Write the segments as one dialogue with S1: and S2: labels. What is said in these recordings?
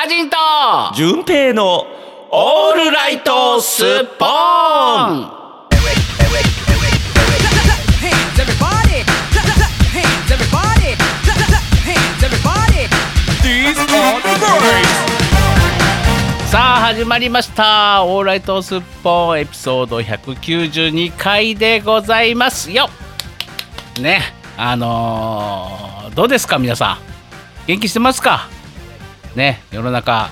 S1: ハジンと。
S2: 純平の
S1: オールライトスッポーン。さあ始まりました。オールライトスッポーンエピソード192回でございますよ。ねあのーどうですか皆さん。元気してますか？ね世の中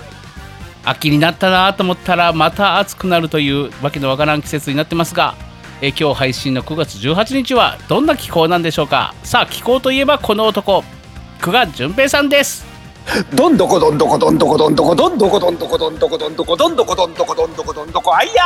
S1: 秋になったなと思ったらまた暑くなるというわけのわからん季節になってますがえ今日配信の9月18日はどんな気候なんでしょうか。さあ気候といえばこの男久我淳平さんです。
S3: どんどこどんどこどんどこどんどこどんどこどんどこどんどこどんどこどんどこどんどこどんどこ。どんどこあいや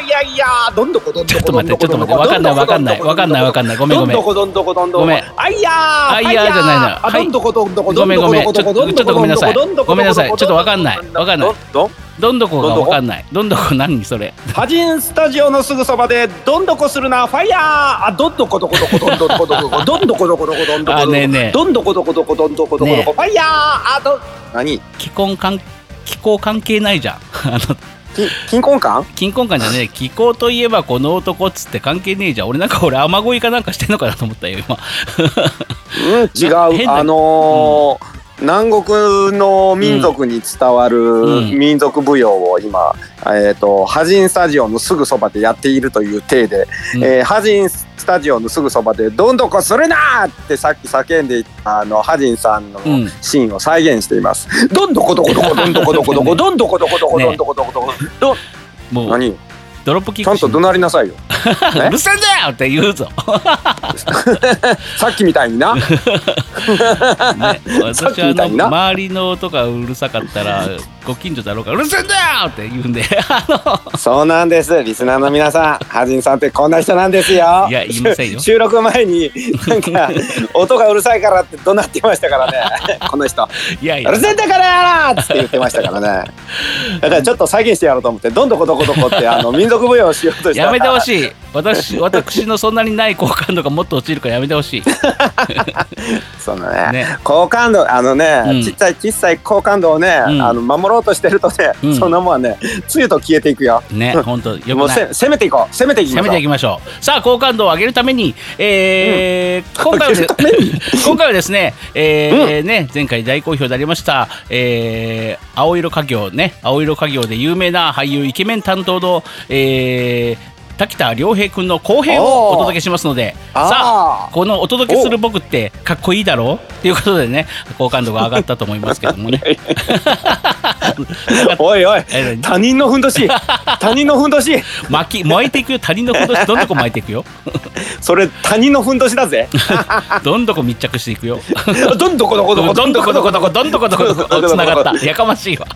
S3: ーいやいやーどんどこどんど
S1: ちょっと
S3: こどん
S1: 待ってちょっと
S3: どこどんどこ
S1: 待ってわかんないわかんないわかんないわかんないごめんごめん
S3: どんどこどんどこどんどこ
S1: ごめん
S3: あいやー
S1: あいやーじゃないの
S3: あどんどこどんどこ
S1: ごめんごめんちょっとちょっとごめんなさい
S3: どんどこ
S1: ごめんなさいちょっとわかんないわかんない
S3: どん
S1: どんどこがわかんない。どんどこ何それ。
S3: ハジンスタジオのすぐそばでどんどこするなファイヤー。あどんどこどこどこどんどこどこどんどこどこどこどんどこどんどこどこどこどんどこどこどこ。ファイヤー。あど何？
S1: 気候関気候関係ないじゃん。あ の
S3: き金婚感
S1: 金婚感じゃねえ。気候といえばこの男っつって関係ねえじゃん。俺なんか俺雨乞いかなんかしてんのかなと思ったよ今。
S3: うん違う。あのー南国の民族に伝わる
S1: うん
S3: 民族舞踊を今、えー、とハジンスタジオのすぐそばでやっているという体で、
S1: うん
S3: えーハジンスタジオのすぐそばで「どんどこするな!」ってさっき叫んでいたあのハジンさんの
S1: うん
S3: シーンを再現しています。どんどこどこどこどんどこどこどこどんどこどこどこどんどこどこどこどん
S1: もう
S3: 何
S1: ドロップキックし
S3: ちゃんと怒鳴りなさいよ。
S1: うるせえんだよって言うぞ、
S3: さっきみたいにな。
S1: ね、私は周りの音がうるさかったらご近所だろうからうるせえんだよって言うんで あの
S3: そうなんです。リスナーの皆さん、ハジンさんってこんな人なんですよ。
S1: いや言いませんよ
S3: 収収録前に、なんか、音がうるさいからって怒鳴ってましたからね。この人。
S1: いやいうや
S3: るせえんだからやーって言ってましたからね。だからちょっと再現してやろうと思って、どんどこどこどこって、あの、民族舞踊をしようとしたら。
S1: やめてほ
S3: い。
S1: しい私私のそんなにない好感度がもっと落ちるからやめてほしい
S3: そのね
S1: ね
S3: 好感度、あのね、
S1: うん
S3: ちっちゃい小さい好感度をね、
S1: うん
S3: あの、守ろうとしてるとね、
S1: うん。
S3: そんなもんはね、つゆと消えていくよ。
S1: ね本当よ
S3: もう攻めていこう。攻めていきましょう。
S1: 攻めてい。きましょう。さあ好感度を上げるために、えー今回はで 今回はですね,、えーね前回大好評でありました、えー青色家業ね青色家業で有名な俳優イケメン担当の、えー滝田良平君の後編をお届けしますのでさあこのお届けする僕ってかっこいいだろ？うっていうことでね好感度が上がったと思いますけどもね。
S3: おいおい他人のふんどし 他人のふんどし。
S1: 巻き巻いていくよ。他人のふんどしどんどこ巻いていくよ。
S3: それ他人のふんどしだぜ。
S1: どんどこ密着していくよ。
S3: どんどこどこどこ
S1: どんどこどこどこどんどこどこどこつながった。やかましいわ。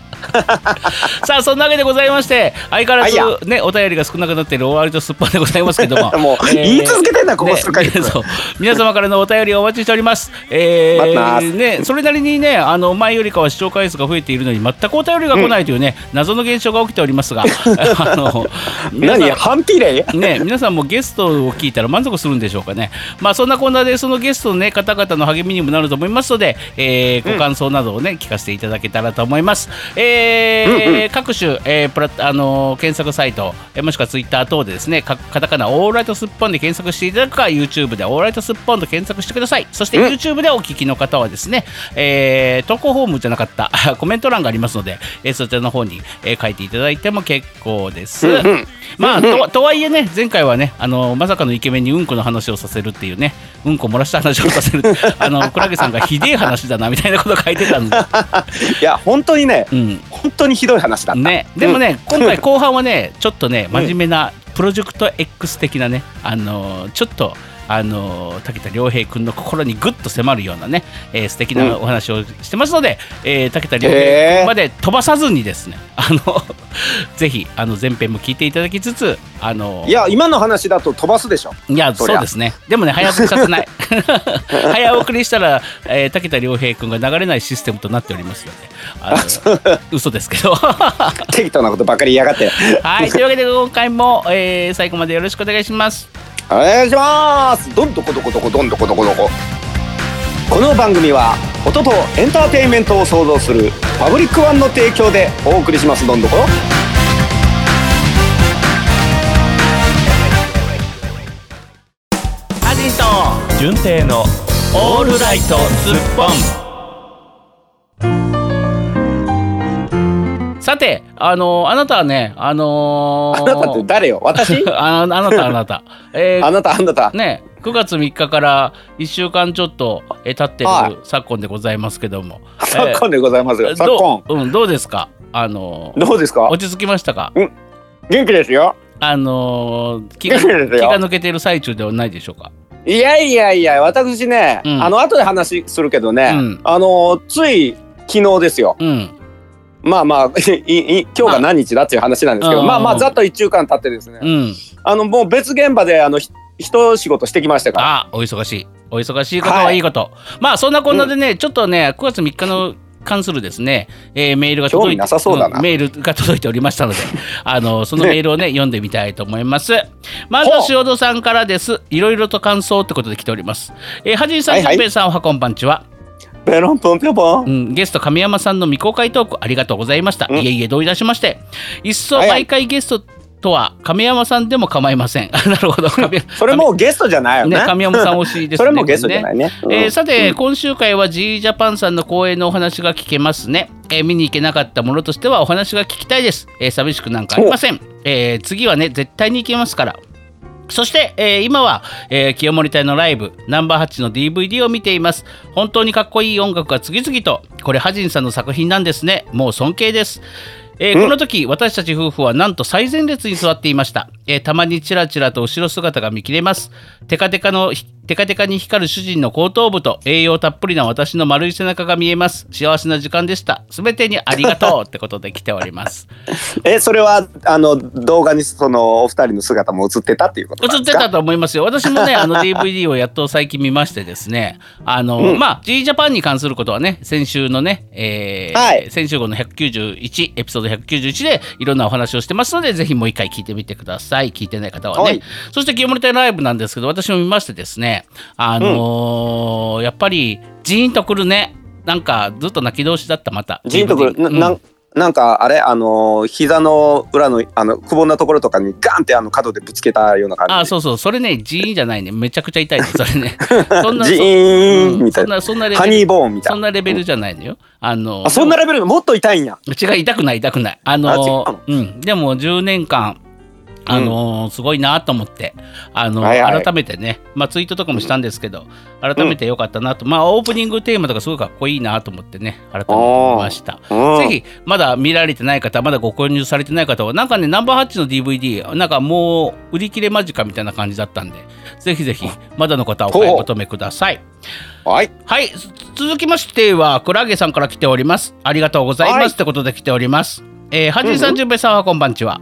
S1: さあそんなわけでございまして相変わらずねお便りが少なくなっている終わりとすっぱんでございますけども。
S3: もう言い続けてんだここ数ヶ月
S1: ね 皆様からのお便りをお待ちしております。えーねそれなりにねあの前よりかは視聴回数が増えているのに全くお便りが来ないというね、謎の現象が起きておりますが。あの皆さん。
S3: 何？反比例？
S1: ね、皆さんもゲストを聞いたら満足するんでしょうかね。まあそんなこんなでそのゲストの、ね、方々の励みにもなると思いますので、えーご感想などをね聞かせていただけたらと思います。えー
S3: うんうん。
S1: 各種、えープラあのー検索サイト、えーもしくはツイッター等でですねかカタカナオールライトスッポンで検索していただくか YouTube でオールライトスッポンと検索してください。そして
S3: うん。
S1: YouTube でお聞きの方はですね、えー投稿フォームじゃなかった コメント欄がありますので、えーそちらの方に、えー書いていただいても結構です。
S3: うんうん。
S1: まあ、ととはいえね前回はねあのまさかのイケメンにうんこの話をさせるっていうねうんこ漏らした話をさせる あのクラゲさんがひでえ話だなみたいなこと書いてたんで、
S3: いや本当にね
S1: うん。
S3: 本当にひどい話だった。
S1: ね、でもね、今回後半はねちょっとね真面目なプロジェクト X 的なねあのちょっとあの滝田良平君の心にぐっと迫るようなね、えー素敵なお話をしてますので、えー滝田良平君まで飛ばさずにですね、あの ぜひあの前編も聞いていただきつつあの
S3: いや今の話だと飛ばすでしょ。
S1: いや
S3: そ
S1: うですね。でもね早送りさせない。早送りしたら、えー、滝田良平君が流れないシステムとなっておりますのであの嘘ですけど。
S3: 適当なことばっかり言いやがって。
S1: はい。というわけで今回も、えー最後までよろしくお願いします
S3: お願いします。どんどこどこどこどんどこどこどこ。この番組は音とエンターテインメントを創造するパブリックワンの提供でお送りします。どんどこ。
S1: ハジンと
S2: 純正の
S1: オールライトスッポンさてあのあなたはねあのー
S3: あなたって誰よ？私？
S1: ああなたあなた、えー
S3: あなたあなた。
S1: ね9月3日から1週間ちょっとえ経って
S3: はい。
S1: る昨今でございますけども、
S3: 昨今でございます
S1: えー
S3: よ昨今。
S1: どう,、うん、どうですか？あのー
S3: どうですか？
S1: 落ち着きましたか？
S3: 元気ですよ。
S1: あのー気が
S3: 元気
S1: が抜けている最中ではないでしょうか？
S3: いやいやいや私ね、
S1: うん。
S3: あの後で話するけどね、
S1: うん。
S3: あのつい昨日ですよ。
S1: うん
S3: まあまあ いい今日が何日だっていう話なんですけど、
S1: うん
S3: まあまあざっと1週間経ってですね、
S1: うん。
S3: あのもう別現場であのひ一仕事してきましたから。
S1: あお忙しい。お忙しいことはいいこと、まあそんなこんなでね、ちょっとね9月3日の関するですね、えーメールが届いて
S3: 興味なさそうん
S1: メールが届いておりましたので あのそのメールをね読んでみたいと思います。まずは塩戸さんからです。いろいろと感想ってことで来ております。えー、はじいさん、
S3: はい
S1: ぺいさんおはこんばんちは
S3: ペロンポンピョポン、
S1: うん、ゲスト亀山さんの未公開トークありがとうございました、
S3: うん。
S1: いえいえどういたしまして。いっそ
S3: はいはい
S1: 毎回ゲストとは亀山さんでも構いません。なるほど。亀
S3: それもうゲストじゃないよね。
S1: ね亀山さん推しですね。
S3: それもゲストじゃないね、うん。
S1: えーさて、今週回は G ジャパンさんの公演のお話が聞けますね、えー見に行けなかったものとしてはお話が聞きたいです、えー寂しくなんかありません、えー次はね絶対に行けますからそして、えー今は、えー清盛隊のライブナンバー8の DVD を見ています。本当にかっこいい音楽が次々とこれハジンさんの作品なんですね。もう尊敬です。えーこの時私たち夫婦はなんと最前列に座っていました、えーたまにチラチラと後ろ姿が見切れます。テカテカのテカテカに光る主人の後頭部と栄養たっぷりな私の丸い背中が見えます。幸せな時間でした。すべてにありがとうってことで来ております。
S3: えそれはあの動画にそのお二人の姿も映ってたっていうことなんですか？
S1: 映ってたと思いますよ。私もねあの DVD をやっと最近見ましてですね。あの、
S3: うん。
S1: まあ G ジャパンに関することはね先週のね、えー
S3: はい。
S1: 先週号の191エピソード191でいろんなお話をしてますのでぜひもう一回聞いてみてください。聞いてない方はね、
S3: はい。
S1: そして清盛隊ライブなんですけど私も見ましてですねあのーやっぱりジーンとくるね。なんかずっと泣き通しだったまた。
S3: ジンとくる。なんなんかあれあの膝の裏のあのくぼんなところとかにガンってあの角でぶつけたような感じ。
S1: あそうそう。それねジーンじゃないね。めちゃくちゃ痛いです それね。そんな
S3: ジーンみたいな,、
S1: そんなそんなレベル。
S3: ハニーボーンみたいな。
S1: そんなレベルじゃないのよ。あの
S3: あそんなレベル？もっと痛いんや。
S1: 違う痛くない痛くない。あのうん。でも10年間あのすごいなと思ってあの、
S3: はいはい
S1: 改めてねまあツイートとかもしたんですけど改めてよかったなと、まあオープニングテーマとかすごいかっこいいなと思ってね改めて見ました。
S3: うん
S1: ぜひまだ見られてない方まだご購入されてない方はなんかねナンバー8の DVD なんかもう売り切れ間近みたいな感じだったんでぜひぜひまだの方はお買い求めください。
S3: はい
S1: はい、つ続きましては、クラゲさんから来ております。ありがとうございます。
S3: はい
S1: ってことで来ております。えー、はじいさん、じゅんべいさんはこんばんちは。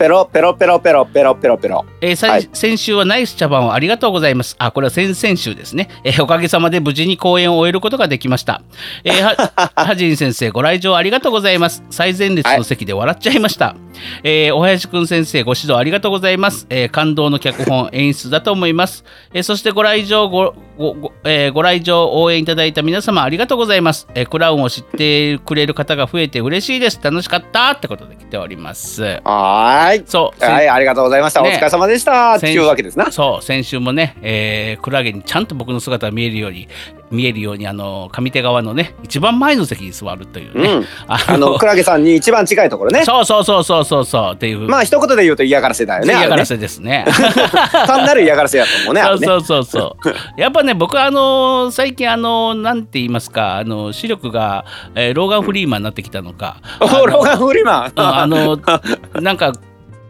S3: ペロペロペロペロペロペロペロ
S1: えー
S3: はい
S1: 先週はナイス茶番をありがとうございます。あ、これは先々週ですね。えーおかげさまで無事に公演を終えることができました。えー、は、はじん先生、ご来場ありがとうございます。最前列の席で笑っちゃいました。えーお林くん先生、ご指導ありがとうございます。えー感動の脚本、演出だと思います。えーそしてご来場ご、ご、ごえーご来場応援いただいた皆様ありがとうございます。えークラウンを知ってくれる方が増えて嬉しいです。楽しかったってことで来ております。
S3: はーい
S1: そう。
S3: はいありがとうございました、
S1: ね
S3: お疲れ様でしたって
S1: 先
S3: いうわけですな
S1: そう先週もね、えー、クラゲにちゃんと僕の姿が見えるように見えるようにあの上手側のね一番前の席に座るというね、
S3: うん。あのクラゲさんに一番近いところね。
S1: そうそうそうそうそうそうっていう、
S3: まあ一言で言うと嫌がらせだよね
S1: 嫌がらせですね。
S3: 単なる嫌がらせやと思うねね。
S1: そうそうそう。やっぱね僕はあの最近あのなんて言いますかあの視力が、えーローガンフリーマンになってきたのか。あの
S3: おローガン・フリーマン。
S1: うんあの なんか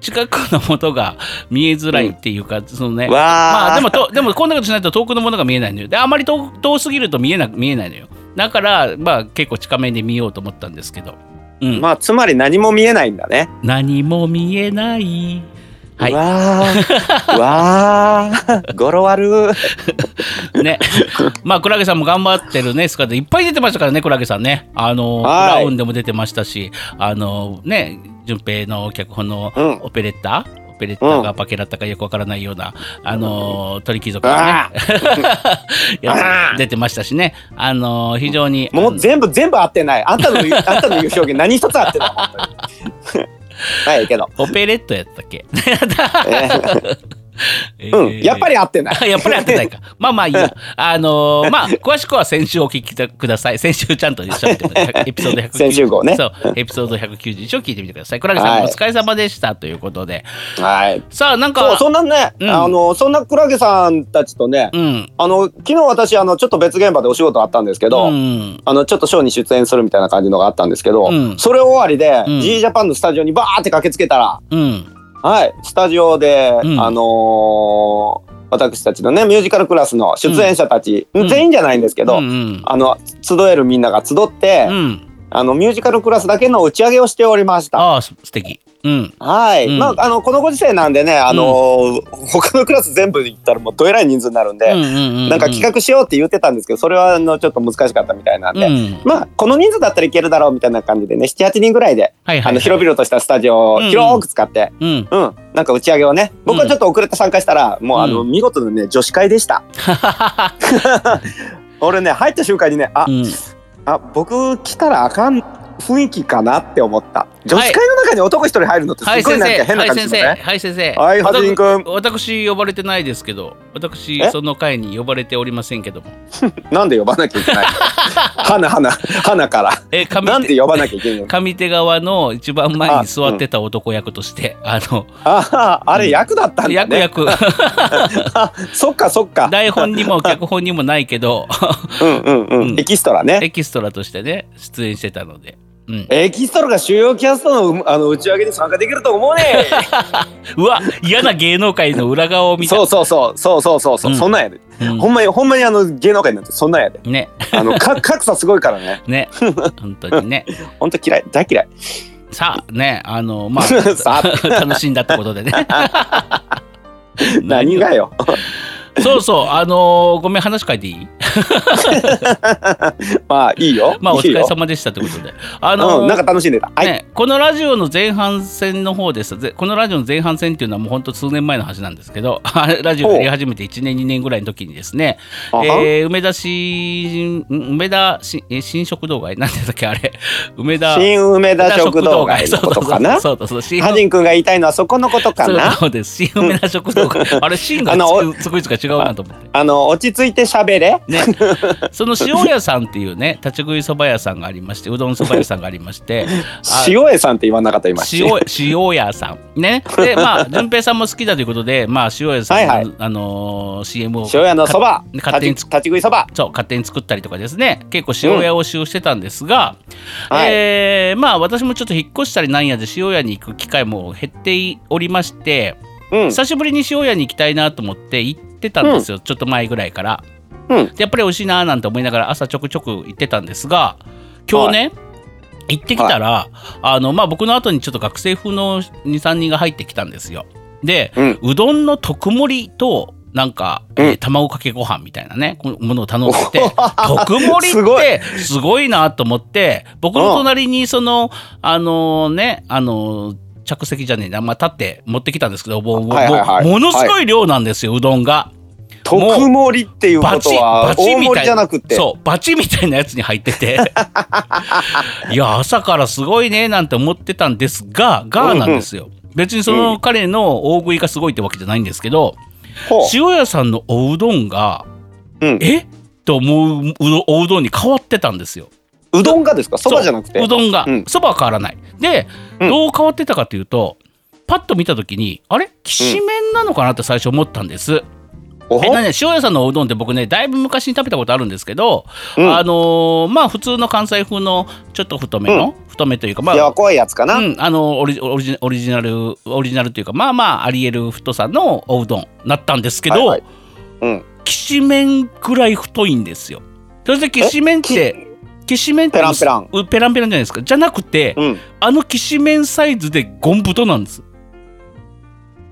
S1: 近くのものが見えづらいっていうか、そのねまあでもとでもこんなことしないと遠くのものが見えないのよであまり遠遠すぎると見えな見えないのよ。だからまあ結構近めで見ようと思ったんですけど、うん。
S3: まあつまり何も見えないんだね。
S1: 何も見えない。はい。
S3: わー。わー。語呂悪
S1: ね。まあクラゲさんも頑張ってるね姿いっぱい出てましたからねクラゲさんね。あのク
S3: はい。
S1: ラウンでも出てましたしあのね順平の脚本の
S3: うん。
S1: オペレッタ、ペレッタかパケラッタかよくわからないような、あのー鳥貴族が
S3: あ
S1: ね やつ出てましたしね、あのー非常に
S3: もう全部全部合ってない。あんたのあんたの言う表現何一つ合ってない。本当に。まあいいけど、
S1: オペレットやったっけ、
S3: えーうんやっぱり合ってない
S1: やっぱりやってないか。まあまあいいや。あのーまあ、詳しくは先週お聞きください。先週ちゃんと喋って。エピソード190。
S3: 先週号ね
S1: そう、エピソード191を聞いてみてください。倉木さん、
S3: はい
S1: お疲れ様でしたということで。
S3: はい
S1: さあ、なんか、
S3: そうそんなね、
S1: うん
S3: あのそんなクラゲさんたちとね、
S1: うん。
S3: あの昨日私あのちょっと別現場でお仕事あったんですけど、
S1: うん。
S3: あのちょっとショーに出演するみたいな感じのがあったんですけど、
S1: うん
S3: それ終わりで、
S1: うん
S3: G ジャパンのスタジオにバーって駆けつけたら、
S1: うん。
S3: はい、スタジオで、
S1: うん
S3: あのー私たちのねミュージカルクラスの出演者たち、
S1: うん
S3: 全員じゃないんですけど、
S1: うんうん。
S3: あの集えるみんなが集って、
S1: うん。
S3: あのミュージカルクラスだけの打ち上げをしておりました。
S1: あ素敵。うん。
S3: はい、
S1: うん
S3: まああのこのご時世なんでね、あのー他のクラス全部行ったらもうどえらい人数になるんで、
S1: うんうんうん。
S3: なんか企画しようって言ってたんですけど、それはあのちょっと難しかったみたいなんで、
S1: うん。
S3: まあこの人数だったらいけるだろうみたいな感じでね、7、8人ぐらいで、
S1: はいはい、はい。
S3: あの広々としたスタジオを
S1: うん
S3: 広く使って、
S1: うん。
S3: うん、なんか打ち上げをね、僕はちょっと遅れて参加したら、もうあの
S1: う
S3: 見事なね女子会でした。俺ね入った瞬間にね、あ、
S1: うん。
S3: あ僕来たらあかん雰囲気かなって思った。女子会の中に男一人入るのって
S1: はい、
S3: すごい
S1: 先生。
S3: なんか変な
S1: はい、先生。
S3: 感じですね。
S1: はい、先生。
S3: はいはじりんくん
S1: 私、呼ばれてないですけど、私、
S3: え？
S1: その会に呼ばれておりませんけども。
S3: なんで呼ばなきゃいけないの？花花花から。
S1: え、上手
S3: なんで呼ばなきゃいけないの？
S1: 上手側の一番前に座ってた男役として、あの、
S3: ああ、あれ役だったんだね。
S1: 役役、
S3: あ、そっかそっか。
S1: 台本にも脚本にもないけど、
S3: うんうんう
S1: うん
S3: ん。エキストラね。
S1: エキストラとしてね、出演してたので。うん、
S3: エキストラが主要キャストのうあの打ち上げに参加できると思うね。
S1: うわ嫌な芸能界の裏側を見た。
S3: そうそうそう。そうそうそうそう、
S1: うん。
S3: そんなんやで。
S1: うん。
S3: ほんまにほんまにあの芸能界なんてそんなんやで。
S1: ね。
S3: あのか 格差すごいからね。
S1: ね。本当にね。
S3: 本当嫌い。大嫌い。
S1: さあねあのま
S3: さ
S1: あ。楽しんだってことでね。
S3: 何がよ。
S1: そうそうあのごめん話変えていい？
S3: まあいいよ。
S1: まあお疲れ様でしたってことで。あの
S3: うん、なんか楽しんでた。はい。
S1: ね、このラジオの前半戦の方です。ぜこのラジオの前半戦っていうのはもうほんと数年前の話なんですけどラジオやり始めて1年2年ぐらいの時にですね、えー梅田新梅田新え新食堂街？なんてだっけあれ。梅田
S3: 新梅田食堂街のことかな？
S1: そうそうそう新
S3: ハジン君が言いたいのはそこのことかな？
S1: そうです。新梅田食堂街。あれ新がつくつく違うなと思って
S3: あの落ち着いて喋れ。
S1: ね、その塩屋さんっていうね立ち食いそば屋さんがありましてうどんそば屋さんがありまして あ
S3: 塩江さんって言わなかった今。
S1: 塩塩屋さんねでまあ順平さんも好きだということでまあ塩屋さんの、
S3: はいはい
S1: あのー CM を
S3: 塩屋のそば。
S1: か勝手に
S3: 立ち食いそば。
S1: そう勝手に作ったりとかですね結構塩屋を使用してたんですが、
S3: はい
S1: えーまあ私もちょっと引っ越したりなんやで塩屋に行く機会も減っておりまして
S3: うん。
S1: 久しぶりに塩屋に行きたいなと思って行ってたんですよ、ちょっと前ぐらいから。
S3: うん。
S1: でやっぱり美味しいなーなんて思いながら朝ちょくちょく行ってたんですが今日ね、行ってきたら、あのまあ、僕の後にちょっと学生風の23人が入ってきたんですよ。で、
S3: うん
S1: うどんの特盛りとなんか、えー
S3: うん
S1: 卵かけご飯みたいなねこのものを頼んでて 特盛りってすごいなと思って僕の隣にそのあのねあの着席じゃねえな、まあ、立って持ってきたんですけどもう
S3: はいはいはい。
S1: ものすごい量なんですよ、うどんが。
S3: 特盛りっていうこと
S1: バチ
S3: は
S1: バチみたい
S3: な。
S1: そうバチみたいなやつに入ってて。いや朝からすごいねなんて思ってたんですががなんですよ、別にその彼の大食いがすごいってわけじゃないんですけど、
S3: ほう。
S1: 塩屋さんのおうどんが
S3: うん。
S1: え？と思うおうどんに変わってたんですよ
S3: うどんがですか？そばじゃなくて？
S1: そううどんが。
S3: うん。
S1: そば、は変わらない。で、
S3: うん。
S1: どう変わってたかというとパッと見た時にあれ？きしめんなのかな？って最初思ったんです、えなね、塩屋さんのおうどんって僕ねだいぶ昔に食べたことあるんですけど、
S3: うん。
S1: あのーまあ普通の関西風のちょっと太めの、太めというかまあ
S3: やわこいやつかな、
S1: うん、あのオリオリジオリジナルオリジナルというかまあまあありえる太さのおうどんなったんですけど、
S3: はいはい。うん。
S1: きしめんくらい太いんですよ。そしてきしめんってきしめん
S3: ペランペラン。
S1: うペランペランじゃないですか。じゃなくて、
S3: うん。
S1: あのきしめんサイズでゴン太なんです。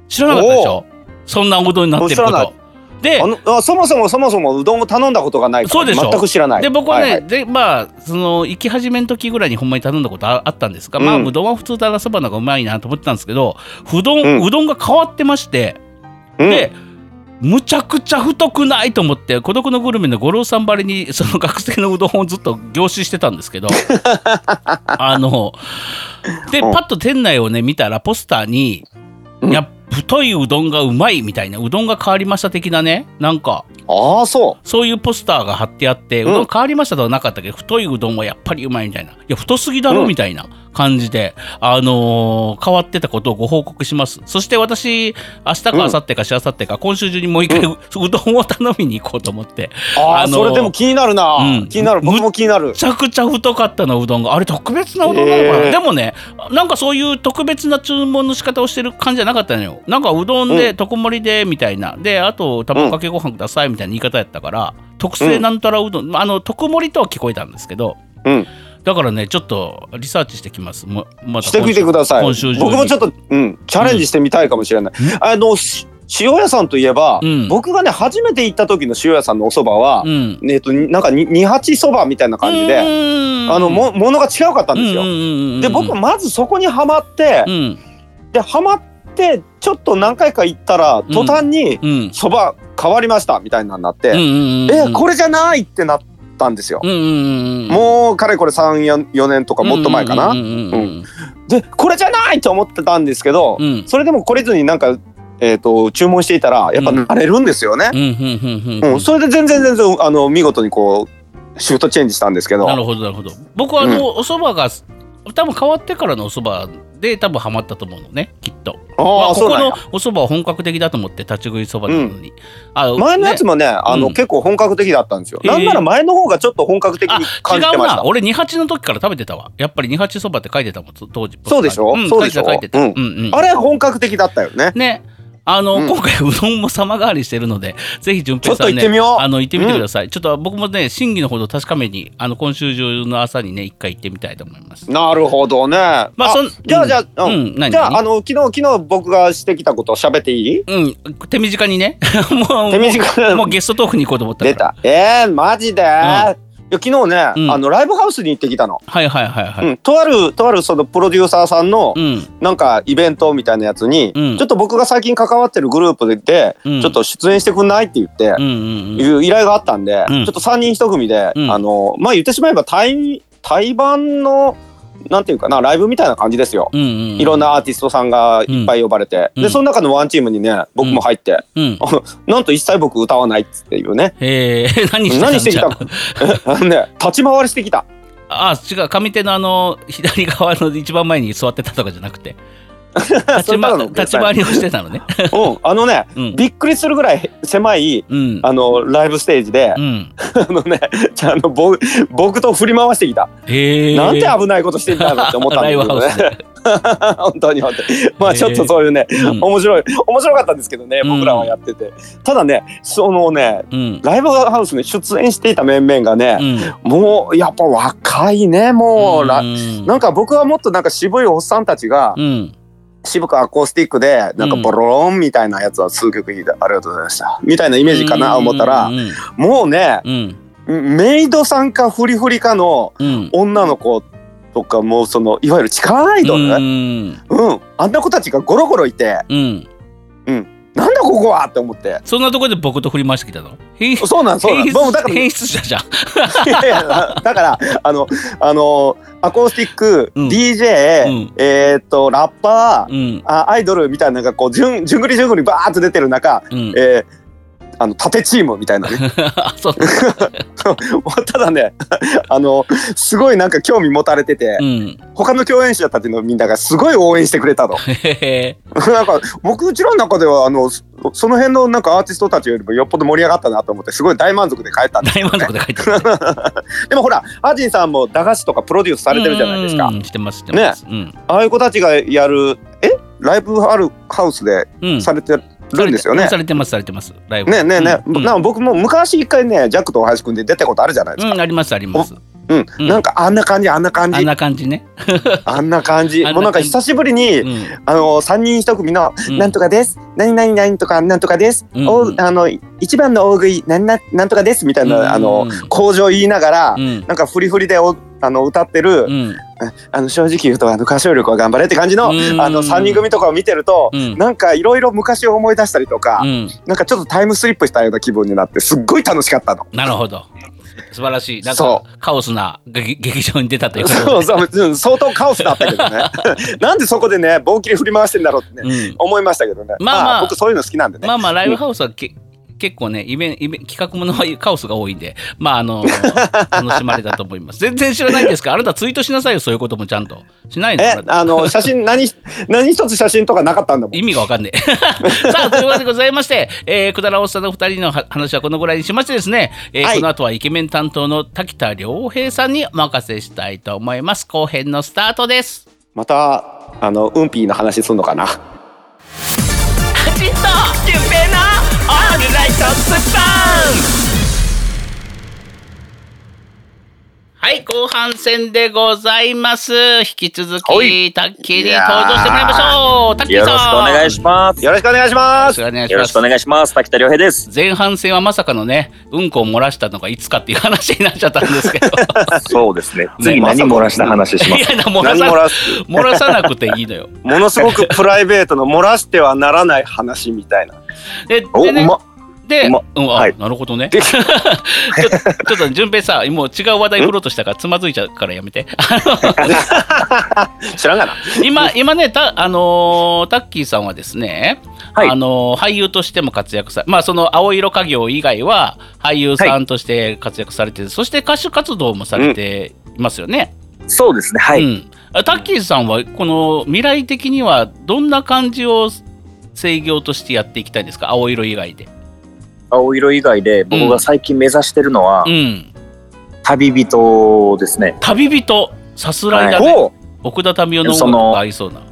S1: 知らなかったでしょ？そんなおうどんになってること。で
S3: そもそもそもそもうどんを頼んだことがないから。
S1: そうでしょ。
S3: 全く知らない。
S1: で僕はね、
S3: いい。
S1: でまあその行き始めの時ぐらいにほんまに頼んだことああったんですが、まあ
S3: うん
S1: うどんは普通だらそばの方がうまいなと思ってたんですけどうどん、
S3: うん。
S1: うどんが変わってまして
S3: うん。
S1: で、むちゃくちゃ太くないと思って孤独のグルメの五郎さんばりにその学生のうどんをずっと凝視してたんですけど あので
S3: うん。
S1: パッと店内をね見たらポスターに「
S3: うん。
S1: いや太いうどんがうまい」みたいなうどんが変わりました的なねなんか
S3: ああそ
S1: そういうポスターが貼ってあって、う
S3: うん
S1: どん変わりましたとはなかったけど、太いうどんはやっぱりうまいみたいな。いや、太すぎだろ
S3: うん。
S1: みたいな感じで、あのー変わってたことをご報告します。そして私、明日か明後日かしあさってか、今週中にもう一回う、うどんを頼みに行こうと思って、
S3: うああ、
S1: あのー
S3: それでも気になるな、
S1: うん。
S3: 気になる。僕も気になる。
S1: めちゃくちゃ太かったのうどんが。あれ特別なうどんなのかな、でもねなんかそういう特別な注文の仕方をしてる感じじゃなかったのよ。なんかうどんで
S3: うん。
S1: 特盛りでみたいな。であと卵かけご飯くださいみたいな言い方やったから、特製なんたらうどん、あの特盛りとは聞こえたんですけど
S3: うん
S1: だからねちょっとリサーチしてきます。もまた
S3: してみてください。僕もちょっと、うん、チャレンジしてみたいかもしれない、あのし塩屋さんといえば、
S1: うん。
S3: 僕がね初めて行った時の塩屋さんのお蕎麦は、
S1: うん。
S3: えっとなんかに二八蕎麦みたいな感じで、
S1: で
S3: あのもものが違うかったんですよ、で僕
S1: も
S3: まずそこにはまって、
S1: うん。
S3: ではまってちょっと何回か行ったら途端に
S1: うん。
S3: 蕎麦変わりましたみたいなのになって、
S1: うんうんうん
S3: えこれじゃないってなったんですよ、
S1: うんうんうん
S3: もうかれこれ34年とかもっと前かな、
S1: うんうんうん
S3: でこれじゃないと思ってたんですけど、
S1: うん。
S3: それでも懲りずになんか、えー、と注文していたらやっぱ慣れるんですよね、
S1: うん。うんうんうん
S3: うんそれで全然全然あの見事にこうシフトチェンジしたんですけど。
S1: なるほどなるほど。僕はあの、お蕎麦が多分変わってからのお蕎麦で多分ハマったと思うのねきっと。ま
S3: あ
S1: あここのお蕎麦は本格的だと思って立ち食い蕎麦なのに、あ
S3: 前のやつ
S1: も、
S3: もねあの、
S1: うん。
S3: 結構本格的だったんですよ、
S1: へー。
S3: なんなら前の方がちょっと本格的
S1: あ
S3: に感じて
S1: 違う
S3: ました。
S1: な。俺二八の時から食べてたわ。やっぱり二八蕎麦って書いてたもん当時。
S3: そうでしょ？
S1: ん、
S3: そうでしょ？
S1: 書いてた。
S3: う
S1: うんうん。
S3: あれ本格的だったよね。
S1: ねあの、
S3: うん。
S1: 今回うどんも様変わりしてるのでぜひ順平さんね
S3: ちょっと行ってみよう。
S1: あの行ってみてください、ちょっと僕もね真偽のほど確かめにあの今週中の朝にね一回行ってみたいと思います。
S3: なるほどね。ま
S1: まあそん
S3: じゃあじゃあ、
S1: う
S3: うんじゃああの昨日昨日僕がしてきたことを喋っていい？
S1: うん、手短にね。もう、
S3: 手短に。
S1: もうゲストトークに行こうと思った。
S3: 出た。えー、マジで、いや昨日ね、
S1: うん。
S3: あのライブハウスに行ってきたの、
S1: はいはいはいはい。
S3: うん、とあるとあるそのプロデューサーさんの
S1: うん。
S3: なんかイベントみたいなやつに、
S1: うん。
S3: ちょっと僕が最近関わってるグループで、
S1: うん。
S3: ちょっと出演してくんないって言って、
S1: うんうんうん。
S3: いう依頼があったんで、
S1: うん。
S3: ちょっと3人1組で、
S1: うん。
S3: あのまあ言ってしまえば対対バンのなんていうかなライブみたいな感じですよ。
S1: うんうん。
S3: いろんなアーティストさんがいっぱい呼ばれて、
S1: うん
S3: でその中のワンチームにね僕も入って、
S1: うん。
S3: なんと一切僕歌わないっていうね
S1: えー、何してた
S3: 何してきたの ね立ち回りしてきた
S1: あ、違う。上手のあの、左側の一番前に座ってたとかじゃなくて。立ち,、ま、
S3: それただの
S1: 立ち回りをしてたのね。
S3: うん、あのね、
S1: うん
S3: びっくりするぐらい狭い
S1: うん。
S3: あのライブステージで、
S1: うん。
S3: あのねじゃああの僕僕と振り回してきた。なんて危ないことしてんだろうって思ったんだけどね 本当に本当にまあちょっとそういうね、
S1: うん
S3: 面白い面白かったんですけどね
S1: うん
S3: 僕らはやってて、ただねそのね
S1: うん。
S3: ライブハウスに出演していた面々がね
S1: う、ん。
S3: もうやっぱ若いねもう、ら
S1: うん
S3: なんか僕はもっとなんか渋いおっさんたちが、
S1: うん。
S3: 渋くアコースティックでなんかボロロンみたいなやつは数曲弾いてありがとうございましたみたいなイメージかな思ったらもうね
S1: うん。
S3: メイドさんかフリフリかの
S1: うん。
S3: 女の子とかもうそのいわゆる地下アイドル、
S1: う
S3: うん
S1: ん。
S3: あんな子たちがゴロゴロいて
S1: うん。
S3: なんだここはって思って
S1: そんなところで僕と振り回してきたの？変
S3: そうなんそうなん
S1: 変
S3: もうだから
S1: 変質者じゃん。
S3: いやいやだからあのあのアコースティック、
S1: うん
S3: DJ、
S1: うん
S3: えーっとラッパー、
S1: うん。
S3: あアイドルみたいなのがこうじゅんじゅんぐりじゅんぐりバーッと出てる中、
S1: うん。
S3: えーあの縦チームみたいなね
S1: あ、そう。
S3: ただねあのすごいなんか興味持たれてて、
S1: うん。
S3: 他の共演者たちのみんながすごい応援してくれたの。なんか僕うちらの中ではあのそその辺のなんかアーティストたちよりもよっぽど盛り上がったなと思ってすごい大満足で帰ったんです
S1: 大満足で書いてる。
S3: でもほらアジンさんも駄菓子とかプロデュースされてるじゃないですか
S1: うん。してます、してます。うん。
S3: ああいう子たちがやるえ？ライブあるハウスで
S1: うん。
S3: されてるんですよね、
S1: されてます、されてます。ライブ。
S3: ねえねえねえ、
S1: うんうん
S3: な僕も昔一回ねジャックと大橋君で出たことあるじゃないですか、
S1: うん、あります、あります。
S3: うん、
S1: うん
S3: なんかあんな感じあんな感じ
S1: あんな感じね。
S3: あんな感じ
S1: あんな感じ
S3: もうなんか久しぶりに、
S1: うん。
S3: あの三人一組の
S1: うん
S3: なんとかです、何々何とかなんとかです、
S1: うん
S3: おあの一番の大食いなんななんとかですみたいな、
S1: うん
S3: あの工場言いながら、
S1: うん。
S3: なんかフリフリでおあの歌ってる、
S1: うん。
S3: あの正直言うとあの歌唱力は頑張れって感じの、
S1: うん
S3: あの三人組とかを見てると、
S1: うん
S3: なんかいろいろ昔を思い出したりとか、
S1: うん。
S3: なんかちょっとタイムスリップしたような気分になってすっごい楽しかったの。
S1: なるほど。素晴らしい。なんか
S3: そ
S1: カオスな劇劇場に出たということ
S3: そうそう、うん相当カオスだったけどね。なんでそこでね、棒切り振り回してんだろうってね、
S1: うん。
S3: 思いましたけどね。
S1: まあまあ
S3: 僕そういうの好きなんでね。
S1: まあまあライブハウスはけ、結構ねイベンイベン企画ものはカオスが多いんでまああの 楽しまれたと思います。全然知らないんですかあなたツイートしなさいよそういうこともちゃんと。しないの？
S3: え
S1: あ
S3: の写真何何一つ写真とかなかったんだもん。
S1: 意味がわかんねえ。さあというわけでございまして、えー、くだらおっさんの二人のは話はこのぐらいにしましてですね、えー
S3: はい。
S1: この後はイケメン担当の滝田良平さんにお任せしたいと思います。後編のスタートです。
S3: またあのウンピーの話すんのかな？
S1: ちっと純平のオールライトスパンはい後半戦でございます引き続き、
S2: はい
S1: タッキーに登場してもらいましょうタッキー
S2: よ
S1: さん
S2: ろしくお願いします。
S3: よろしくお願いします。
S1: よろしくお願いします
S2: よろしくお願いします。滝田良平です。
S1: 前半戦はまさかのねうんこを漏らしたのがいつかっていう話になっちゃったんですけど
S2: そうですね。次何漏らした話します？
S1: いや漏らさ
S3: 何漏らす？
S1: 漏らさなくていいのよ
S3: ものすごくプライベートの漏らしてはならない話みたいな。
S1: で
S2: お、
S1: でね
S2: うま。
S1: で、
S2: うま
S1: うん、あ、
S2: はい
S1: なるほどね。ちょちょっと順平さ、もう違う話題振ろうとしたからつまずいちゃうからやめて。
S3: 知らんがな。
S1: 今、今ね、た、あのータッキーさんはですね、
S2: はい
S1: あのー俳優としても活躍さ、まあその青色家業以外は俳優さんとして活躍されて、そして歌手活動もされていますよね。
S2: そうですね。はい。
S1: うん。あタッキーさんはこの未来的にはどんな感じを制業としてやっていきたいですか？青色以外で。
S2: 青色以外で僕が最近目指してるのは、
S1: うん。
S2: 旅人ですね。
S1: 旅人さすらいだね、
S3: ほ
S1: 奥田民生のが合いそうな。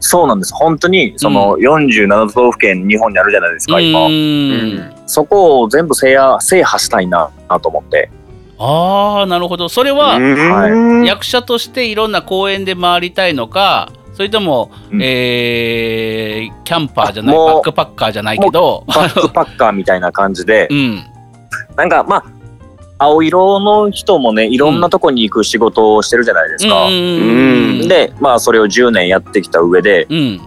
S2: そうなんです。本当に、その47都道府県日本にあるじゃないですか、
S1: う
S2: 今。
S1: ーん
S2: そこを全部制覇制覇したいなと思って。
S1: ああなるほどそれ
S3: う。
S1: は
S3: うん
S1: 役者としていろんな公演で回りたいのかそれとも、
S2: うん。
S1: えーキャンパーじゃないバックパッカーじゃないけど
S2: バックパッカーみたいな感じで。
S1: う、ん。
S2: なんかまあ、青色の人もね、いろんなとこに行く仕事をしてるじゃないですか。
S1: うん
S2: で、まあ、それを10年やってきた上で、
S1: うん。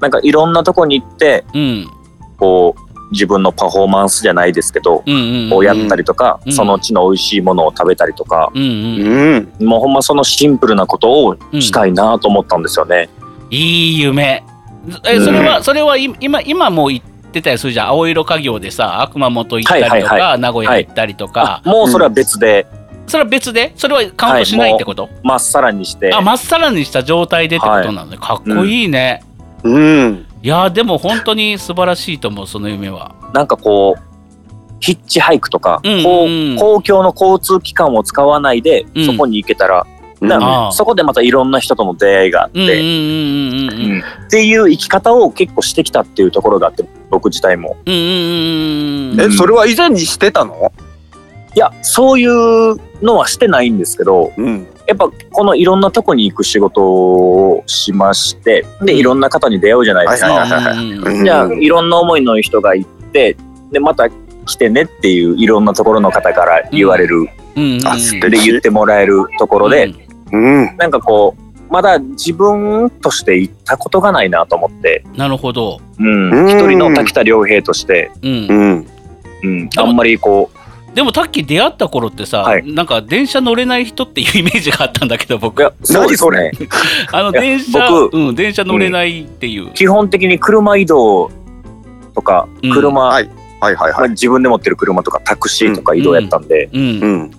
S2: なんかいろんなとこに行って、
S1: うん。
S2: こう、自分のパフォーマンスじゃないですけど、をやったりとか、
S1: うん。
S2: その地の美味しいものを食べたりとか。もうほんまそのシンプルなことをしたいなと思ったんですよね。
S1: いい夢。えそれは、それはい今今もう行ってたりするじゃん。青色家業でさ熊本行ったりとか、名古屋行ったりとか、
S2: あもうそれは別で、
S1: それは別で？それはカウントしないってこと、
S2: まっさらにして、
S1: あまっさらにした状態でってことなのね、かっこいいね、
S3: うん。
S1: いやーでも本当に素晴らしいと思うその夢は。
S2: なんかこう、ヒッチハイクとか、
S1: うん
S2: こう
S1: うん。
S2: 公共の交通機関を使わないで、
S1: うん。
S2: そこに行けたら、そこでまたいろんな人との出会いがあって、っていう生き方を結構してきたっていうところがあって僕自体も。
S1: うんうんうんうん。
S3: え、それは以前にしてたの？
S2: いやそういうのはしてないんですけど
S3: うん。
S2: やっぱこのいろんなとこに行く仕事をしましてで
S1: うん。
S2: いろんな方に出会うじゃないですか、じゃあいろんな思いの人が行ってでまた来てねっていういろんなところの方から言われる、で言ってもらえるところで、
S3: うん。
S2: なんかこうまだ自分として行ったことがないなと思って、
S1: なるほど、
S2: うん。
S3: うん。
S2: 一人の滝田良平として、
S1: うん。
S3: うん。
S2: うん、あんまりこう
S1: でもタッキー出会った頃ってさ、
S2: はい。
S1: なんか電車乗れない人っていうイメージがあったんだけど僕。
S2: いやそうですね。
S1: あの
S2: いや
S1: 電車
S2: 僕
S1: うん、電車乗れないっていう、
S2: 基本的に車移動とか
S1: うん。
S2: 車、
S3: はい。はいはい
S2: まあ
S3: はい。
S2: 自分で持ってる車とかタクシーとか移動やったんで、
S1: うん。
S3: うん。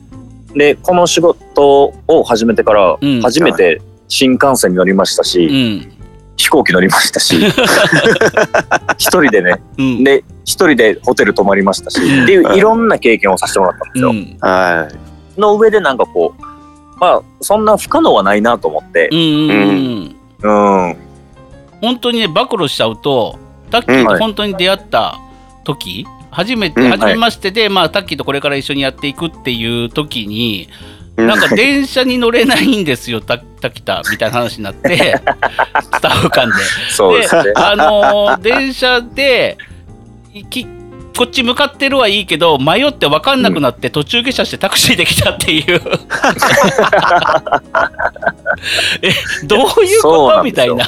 S2: でこの仕事を始めてから
S1: うん。
S2: 初めて新幹線に乗りましたし、
S1: うん
S2: 飛行機乗りましたし 一人でね
S1: うん。
S2: で一人でホテル泊まりましたしっていうい。ろんな経験をさせてもらったんですよ。
S1: うん。
S3: はい。
S2: の上でなんかこうまあそんな不可能はないなと思って。
S1: うんうん本当にね暴露しちゃうとタッキー
S3: うん。
S1: と本当に出会った時、初めて
S3: うん。
S1: 初めましてで、まあタッキーとこれから一緒にやっていくっていう時に
S3: うん
S1: なんか電車に乗れないんですよ、た滝田みたいな話になって、スタッフ間で。
S2: そうですね。
S1: あのー電車で行きこっち向かってるはいいけど迷って分かんなくなって途中下車してタクシーで来たっていう。えどういうこと？みたいな。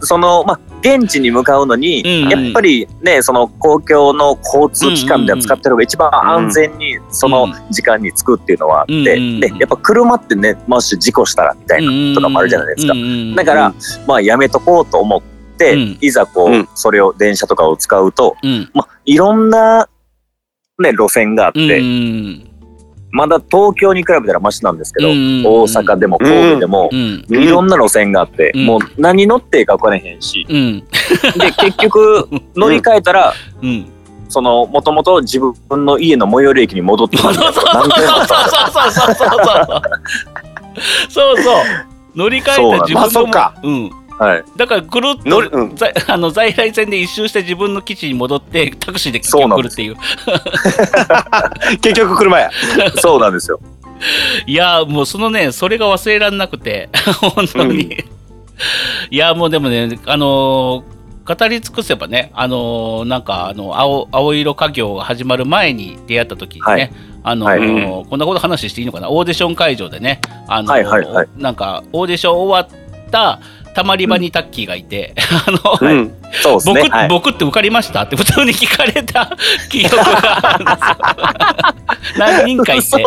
S2: その、まあ、現地に向かうのに、
S1: うん。うん
S2: やっぱりね、その公共の交通機関では使ってる方が一番安全にその時間に着くっていうのはあって、で、やっぱ車ってね、もし事故したらみたいなとかもあるじゃないですか。だから、まあ、やめとこうと思って、
S1: うん。
S2: いざこう、
S3: うん。
S2: それを電車とかを使うと、
S1: うん。
S2: まあ、いろんな、ね、路線があって、
S1: うん
S2: まだ東京に比べたらマシなんですけど、
S1: うん
S2: 大阪でも神戸でも
S1: う、ん。
S2: いろんな路線があって、
S1: うん。
S2: もう何乗っていいか分からへんし、
S1: うん。
S2: で、結局、乗り換えたら、
S1: うん。
S2: その、もともと自分の家の最寄り駅に戻ってたいな
S1: そうそうそうそうそうそうそう。そうそう。乗り換えて自分の
S3: そうそっか
S1: うん
S2: はい。
S1: だからぐるっと、
S3: うん。
S1: 在 あの在来線で一周して自分の基地に戻ってタクシーで来るっていう。
S3: 結局車や。
S2: そうなんですよ。
S1: いやもうそのねそれが忘れられなくて本当に、
S3: うん。
S1: いやもうでもねあのー語り尽くせばね、あのーなんかあの青青色家業が始まる前に出会った時にね、
S2: はい。
S1: あのー
S2: は
S1: こんなこと話していいのかな？オーディション会場でね、あのー
S2: はいはいはい。
S1: なんかオーディション終わったたまり場にタッキーがいて、あの、
S2: はい
S3: うん。
S2: そうですね。
S1: 僕,、
S2: はい。
S1: 僕って受かりましたって普通に聞かれた記憶があるんですよ。何人かいて。そ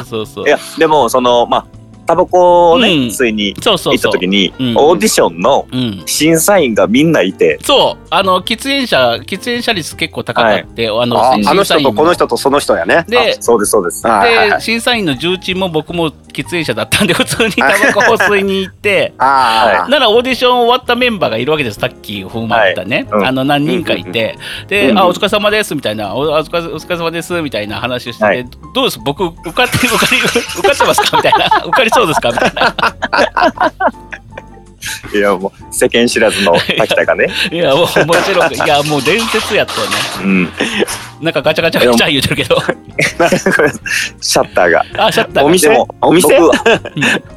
S1: うそうそう
S2: い。や、でも、その、まあ、タバコをね、
S1: うん。
S2: 吸いに行っ
S1: そうそう。そう。
S2: た時に、
S1: うん。
S2: オーディションの
S1: うん、
S2: 審査員がみんないて、
S1: そう。あの喫煙者喫煙者率結構高かって、あの
S3: ああの人とこの人とその人やね。
S1: で
S2: あそうです、そうです。
S3: はいはいはい。
S1: で審査員の重鎮も僕も喫煙者だったんで普通にタバコを吸いに行って。
S3: あ
S1: ならオーディション終わったメンバーがいるわけです、タッキーを踏まったね、
S2: はい。うん。
S1: あの何人かいて、で、
S2: うん
S1: あ、お疲れ様ですみたいな、おお疲れお疲れ様ですみたいな話をしてて、
S2: はい。
S1: どうです、僕、受かって、受かり、受かってますか？みたいな、受かりそうですかみたいな、
S2: いや、もう、世間知らずの滝田がね。
S1: いや、もうもちろん、いや、もう伝説やったよね、
S2: うん。
S1: なんかガチャガチャガチャ言うてるけど、
S2: シャッターが。
S1: あ、シャッターが
S3: お店
S2: でも
S3: お店？
S2: 僕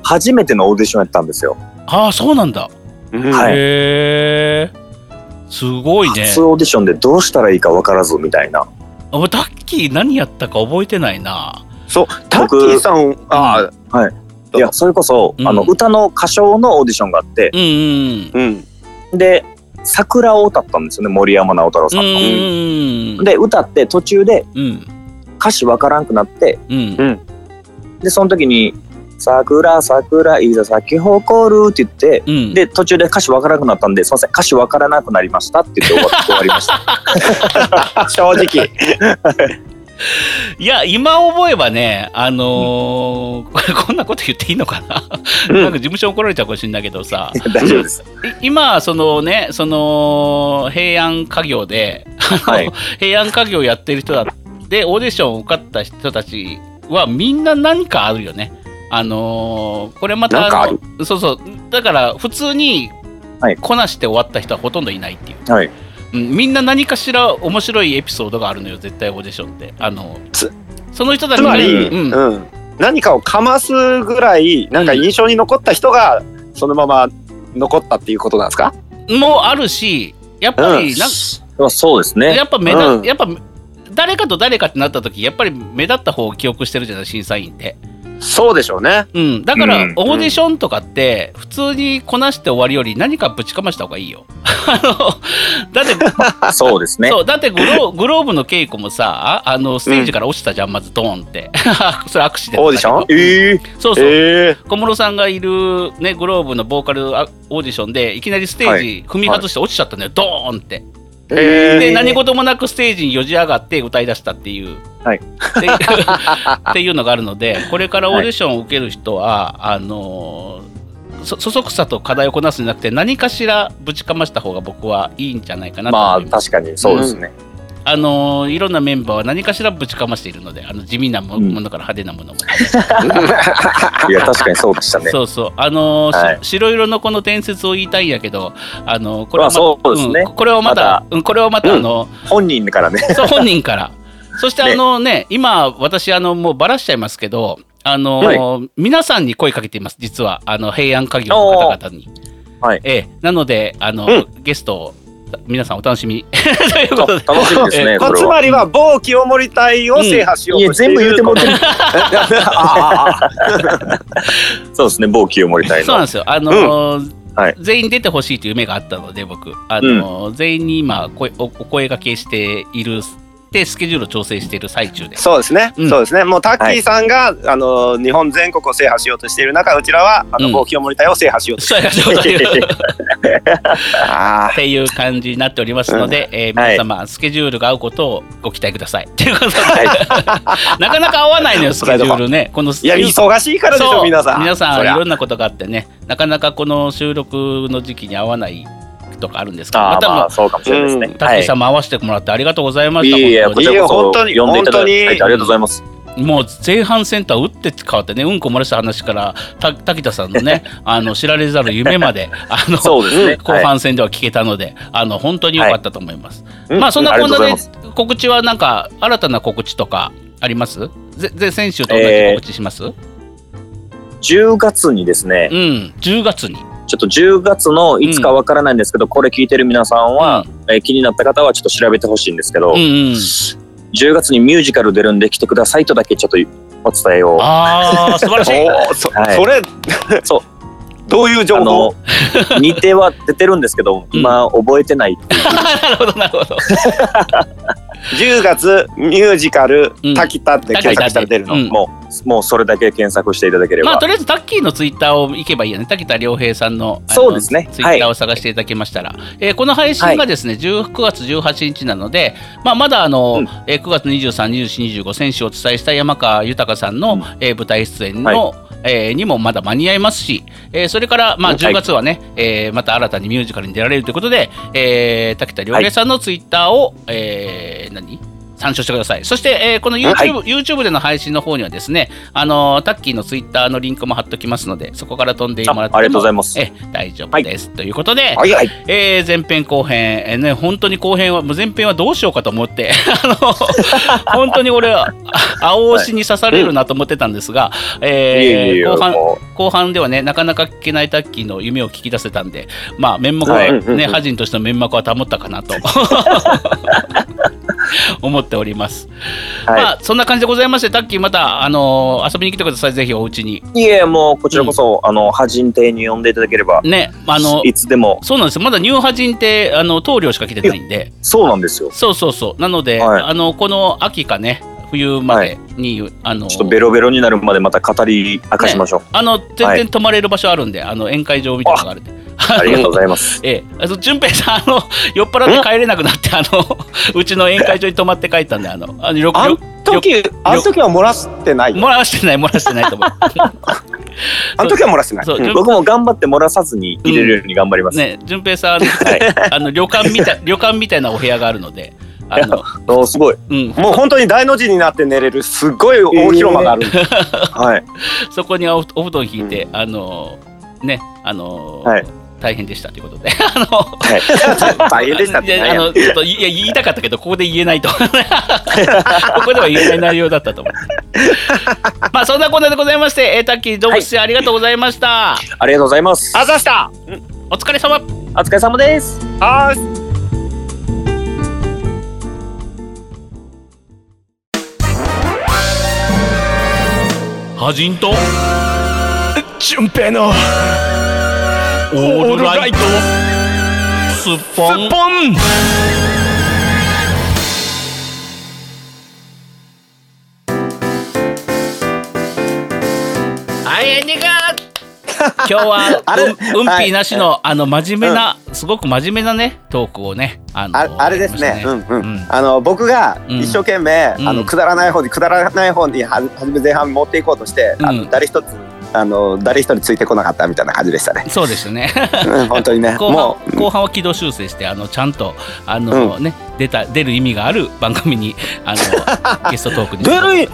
S2: 初めてのオーディションやったんですよ。
S1: ああ、そうなんだ。
S3: うん
S2: はい
S1: へえ、すごいね。
S2: 初オーディションでどうしたらいいか分からずみたいな。
S1: あタッキー何やったか覚えてないな。
S3: そう、タッキーさん、ああ、
S2: いや、それこそ、
S1: うん
S2: あの、歌の歌唱のオーディションがあって
S1: う、んうん。
S3: うん。
S2: で、桜を歌ったんですよね、森山直太朗
S1: う
S2: さんの。
S1: ん。
S2: で、歌って途中で
S1: うん。
S2: 歌詞分からんくなって、
S1: うん。
S2: で、その時に、桜、桜、いざ咲き誇るって言って、
S1: うん。
S2: で、途中で歌詞分からなくなったんで、すいません、歌詞分からなくなりましたって言って終わ終わりました。
S3: 正直。
S1: いや、今思えばね、あのーこれ こんなこと言っていいのかな、
S3: うん。
S1: なんか事務所怒られちゃうかもしれないけどさ、
S2: 大丈夫です。
S1: い今、そのね、その、平安家業で、
S2: はい。
S1: 平安家業やってる人だで、オーディションを受かった人たちはみんな何かあるよね。あのーこれまたそうそう。だから普通に
S2: はい。
S1: こなして終わった人はほとんどいないっていう、
S2: はい。
S1: うん、みんな何かしら面白いエピソードがあるのよ絶対オーディションって。あの
S3: つ
S1: その人たちが
S3: つまり、
S1: うん。
S3: うん、何かをかますぐらい、なんか印象に残った人が、そのまま残ったっていうことなんですか？
S1: もあるしやっぱりなん、
S2: まあそうですね。
S1: や。っぱ目立、
S3: うん。
S1: やっぱ誰かと誰かってなった時やっぱり目立った方を記憶してるじゃない審査員って、
S3: そうでしょうね。
S1: うん、だから、
S2: うん。
S1: オーディションとかって普通にこなして終わりより何かぶちかました方がいいよ。あのだって
S2: そうですね。
S1: そうだってグログローブの稽古もさあのステージから落ちたじゃん、まずドーンって。それアクシデント
S3: オーディション？
S2: ええ
S1: そうそう、
S3: え
S1: 小室さんがいる、ね、グローブのボーカルあオーディションでいきなりステージ踏み外して落ちちゃったんだよ、ドーンって。で何事もなくステージによじ上がって歌い出したっていう、
S2: はい
S1: っていうのがあるのでこれからオーディションを受ける人は、あのーそそそくさと課題をこなすんじゃなくて何かしらぶちかました方が僕はいいんじゃないかなと
S2: まあ
S1: 思います。
S2: 確かにそうですね。
S1: あのーいろんなメンバーは何かしらぶちかましているのであの地味なものから派手なものも、
S2: いや確かにそうでしたね。
S1: そうそう。あの
S2: はい。
S1: 白色のこの伝説を言いたいんやけどあのーこれは
S2: まあそう
S1: んこれはまた、うんこれはまた、
S3: うん。
S1: あの
S2: 本人からね。
S1: そう本人から。そしてあのね、今私あのもうばらしちゃいますけど、あの、皆さんに声かけています。実は。あの平安家業の方々に。
S2: はい。
S1: ええ、なのであの、
S4: うん。
S1: ゲストを皆さんお楽しみにということで。
S2: 楽しみですね、
S1: え
S4: まあ。つまりは某清盛隊を制覇しよう
S2: いや、
S4: としている
S2: 全部言ってもらってる。
S4: あ
S2: そうですね、某清盛隊の。
S1: そうなんですよ。あのー
S2: はい
S1: 全員出てほしいという夢があったので僕あのー、全員に今声おお声掛けしているでスケジュールを調整している最中です。
S4: そうですね、
S1: うん。
S4: そうですね。もうタッキーさんが、あの日本全国を制覇しようとしている中、うちらはあの、
S1: うん。
S4: 某清盛隊を制覇しようとし
S1: そうやそうだよ
S4: て。あ
S1: っていう感じになっておりますので、えー
S2: はい。
S1: 皆様、スケジュールが合うことをご期待ください。とい。うことで、なかなか合わないのよ スケジュールね。この
S4: いや忙しいからでしょ皆さん。
S1: 皆さんいろんなことがあってね。なかなかこの収録の時期に合わないとかあるんですまた
S2: あ、そうかもしれないですね。
S4: うん。
S1: タッキーさんも合わせてもらってありがとうございました。
S2: いえいえ、
S1: 本当に
S2: こちらこそ。
S4: 本当に
S2: 呼んでいただいてありがとうございます。
S1: もう前半戦とは打って変わってねうんこ漏らした話からた滝田さんのね あの知られざる夢まであの後半戦では聞けたので、あの本当に良かったと思います。
S4: うん
S1: まあそんなこんなで告知はなんか新たな告知とかあります？ぜぜ先週と同じ告知します、
S2: 10月にですね。
S1: う、ん10月に
S2: ちょっと10月のいつかわからないんですけど、これ聞いてる皆さんは、えー気になった方はちょっと調べてほしいんですけど、
S1: うん。うん。
S2: 10月にミュージカル出るんで来てくださいとだけちょっとお伝えを。
S1: ああ素晴らしい。
S4: そ,、
S2: はい。
S4: それ
S2: そう。
S4: どういう情報？
S2: 似ては出てるんですけど、今覚えてないっていう。
S1: なるほどなるほど
S4: 10月ミュージカル
S1: うん「
S4: 滝田」って検索したら出るの、
S1: うん。
S2: もう、もうそれだけ検索していただければ。
S1: まあとりあえずタッキーのツイッターを行けばいいよね。滝田良平さんの
S2: そうですね。
S1: ツイッターを探していただけましたら、えーこの配信がですね、19月18日なので、まあ、まだあの、
S2: うん。
S1: えー9月23、24、25先週お伝えした山川豊さんの、
S2: うん。
S1: えー舞台出演の、えーにもまだ間に合いますし、えーそれから、まあ、
S2: はい。
S1: 10月はね、えーまた新たにミュージカルに出られるということで、えー滝田良平さんのツイッターを、えー何？参照してください。そして、えーこの YouTube,、
S2: はい
S1: YouTube での配信の方にはですね、あのータッキーのツイッターのリンクも貼っときますので、そこから飛んでもらっても
S2: あありがとうございます
S1: え大丈夫です。ということで、
S4: はいはい
S1: えー前編後編、えーね、本当に後編は、前編はどうしようかと思って、あの、本当に俺は、あ青押しに刺されるなと思ってたんですが、
S2: いえいえ
S1: ー後半、
S2: も
S1: 後半ではね、なかなか聞けないタッキーの夢を聞き出せたんで、まあ、面目は、
S2: はい
S1: ね、ハジンとしての面目は保ったかなと。思っております。
S2: うはい
S1: まあ、そんな感じでございまして、タッキーまた、あのー遊びに来てください、ぜひお家に。
S2: いえ、もうこちらこそ、あの、覇人亭に呼んでいただければ、
S1: ね、あの、
S2: いつでも、
S1: そうなんですよ。まだニューハジンって、あの、棟梁しか来てないんで。
S2: そうなんですよ。
S1: そうそうそう。なので、
S2: はい
S1: あのこの秋かね冬までに、あの
S2: ちょっとベロベロになるまでまた語り明かしましょう。
S1: あの全然泊まれる場所あるんで、あの宴会場みたいなのがあるんで。
S2: ありがとうございます。
S1: ええ、あの順平さんあの酔っ払って帰れなくなってあの うちの宴会場に泊まって帰ったんであのあのよ
S4: あん
S1: よ
S4: 時あの時は漏らしてない？
S1: 漏らしてない漏らしてないと思う。
S4: あの時は漏らしてない
S1: そう
S4: うん
S2: 僕も頑張って漏らさずに入れるように頑張ります。
S1: ね順平さん、
S2: はい。
S1: あの旅館みたい旅館みたいなお部屋があるので。あの
S2: おすごい。
S1: うん、
S4: もう本当に大の字になって寝れるすっごい大広間がある、
S2: はい。
S1: そこにおお布団引いて、あのねあの、
S2: はい。
S1: 大変でしたということで。あの
S2: はい。
S4: 大変でしたっ
S1: い
S4: て
S1: あのちょっといや言いたかったけどここで言えないと。ここでは言えない内容だったと思う。まあそんなこんなでございましてえータッキー動物士ありがとうございました、
S2: ありがとうございます。
S4: あざした。
S1: お疲れ様。
S2: お疲れ様です。
S4: あー
S1: ハジンと？
S4: 順平の。
S1: オールライト。スッポン
S4: ポン。
S1: はいエンディング今日はうんうんぴーなしの、
S4: は
S1: あの真面目な、すごく真面目なねトークをねあの
S4: ああれですね。うんうん。
S1: うん。
S4: あの僕が
S1: うん。
S4: 一生懸命、
S1: うん。
S4: あのくだらない方にくだらない方には初め前半持っていこうとして、あ
S1: うん。
S4: の誰一つあの誰一人ついてこなかったみたいな感じでしたね。
S1: そうですよね。
S4: うん本当にね。
S1: 後半後半は軌道修正してあのちゃんとあの、ね出た出る意味がある番組にあの ゲストトークに
S3: 出るい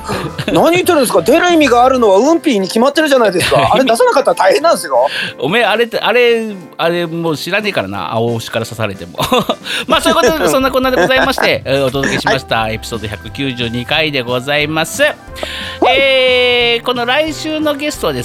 S3: 何言ってるんですか？出る意味があるのはウンピーに決まってるじゃないですか。あれ出さなかったら大変なんですよ。
S1: おめえあれってあれあれもう知らねえからな。青牛から刺されても。まあそういうことでそんなこんなでございまして、え ーお届けしました、エピソード192回でございます、えーこの来週のゲストはですね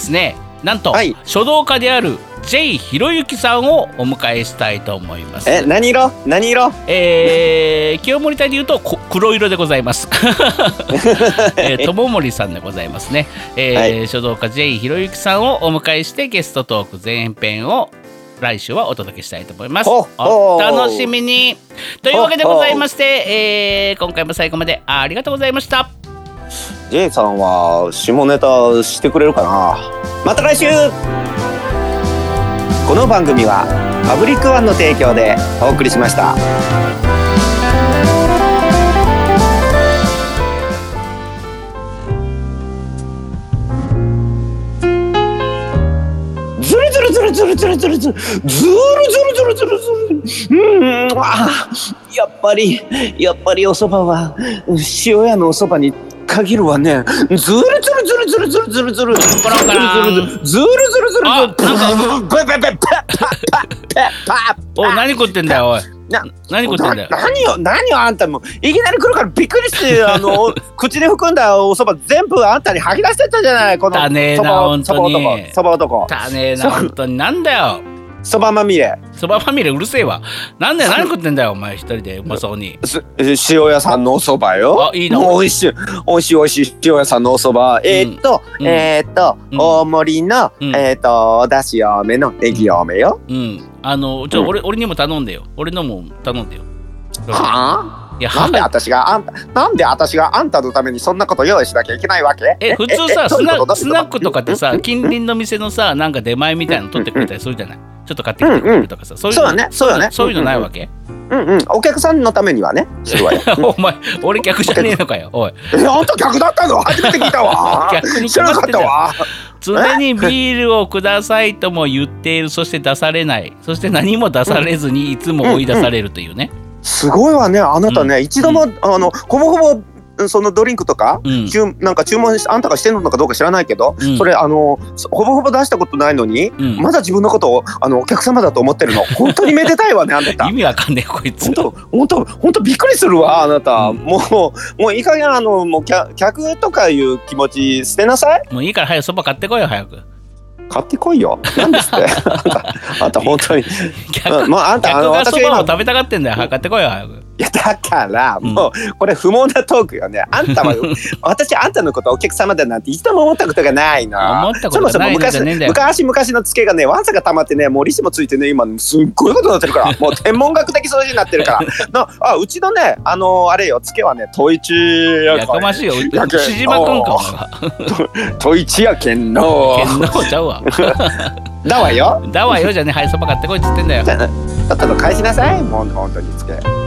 S1: なんと、
S4: はい。
S1: 書道家である J. ひろゆきさんをお迎えしたいと思います。
S4: え何色？何色？
S1: えー清盛隊でいうとこ黒色でございます。えー、友森さんでございますね。えー書道家 J. ひろゆきさんをお迎えしてゲストトーク前編を来週はお届けしたいと思います。お楽しみに。というわけでございまして、えー今回も最後までありがとうございました。
S4: J さんは下ネタしてくれるかな？また来週！この番組はパブリックワンの提供でお送りしました。
S3: ずるずるずるずるずるずるずるずるずるずるずるずるうん。あ。やっぱりやっぱりお蕎麦は塩屋のお蕎麦に限るわね。ずるずるずるずるずるずるずるずるずるずるずるずるずる
S1: あなんか。
S3: ペペペペパパパパ
S1: おい何食ってんだよおい。
S3: な
S1: 何食ってんだよ。
S3: な何よ何よあんたも。ういきなり来るからびっくりしてあの 口で含んだお蕎麦全部あんたに吐き出してったじゃないこの
S1: だねえな本当に。
S3: 蕎麦男。
S1: たねえな本当に。なんだよ。
S3: 蕎麦まみれ。
S1: そばファミリーうるせえわ。なんだよ何食ってんだよお前一人でうまそうに。
S3: す塩屋さんのお蕎麦よ。
S1: あいいな。
S3: もう美味しい美味しい美味しい塩屋さんのお蕎麦えーっと、
S1: うん。
S3: えーっと、
S1: うん。
S3: 大盛りの、
S1: うん。
S3: えーっとおだし多めのネギ多めよ、
S1: うん。あのちょ、
S3: うん。
S1: 俺俺にも頼んでよ。俺のも頼んでよ。
S3: はあ？
S1: いや
S3: なんで
S1: は
S3: 私があんたなんで私があんたのためにそんなこと用意しなきゃいけないわけ？
S1: え普通さスナックと？かってさ近隣の店のさなんか出前みたいなの取ってくれたりするじゃない？ちょっと買ってきてくれるとかさ。そういうの
S3: ね。そうだね。
S1: そういうのないわけ？
S3: うんうん。お客さんのためにはねするわよ
S1: お前俺客じゃねえのかよ。おい。
S3: えあんた客だったの？初めて聞いたわ。
S1: 逆に
S3: 知らなかったわ。
S1: 常にビールをくださいとも言っているそして出されない。そして何も出されずにいつも追い出されるというね。
S3: すごいわね。あなたね、一度も、あのほぼほぼそのドリンクとか、
S1: うん。
S3: 注なんか注文しあんたがしてるのかどうか知らないけど、
S1: うん。
S3: それあのそほぼほぼ出したことないのに、
S1: うん。
S3: まだ自分のことをあのお客様だと思ってるの。本当にめでたいわねあなた。
S1: 意味わかんねえこいつ。
S3: 本。当本当本当びっくりするわあなた、
S1: うん。
S3: もうもういい加減あのもう客客とかいう気持ち捨てなさい。
S1: もういいから早くそば買ってこいよ早く。
S3: 買ってこいよ。なんですって。あんたあんた本当に。
S1: 客
S3: うんもうあんたあの私が今
S1: 食べたがってんだよ。買ってこいよ早く。
S3: いやだから
S1: うん
S3: もうこれ不毛なトークよね。あんたは 私あんたのことお客様だなんて一度も思ったことがないの。
S1: 思ったことがないの
S3: そもそも昔昔々のツケがねわんさが溜まってねもう利子もついてね今すっごいことになってるから もう天文学的数字になってるから。なあうちのねあのあれよツケはねトイチや
S1: やかましいよ。牛島くんかお前は。
S3: トイチやけんの。
S1: 剣のちゃうわ。
S3: だわよ。
S1: だわよじゃね早くそば買ってこいっつってんだよ。
S3: じゃあとっとと返しなさいもう本当にツケ。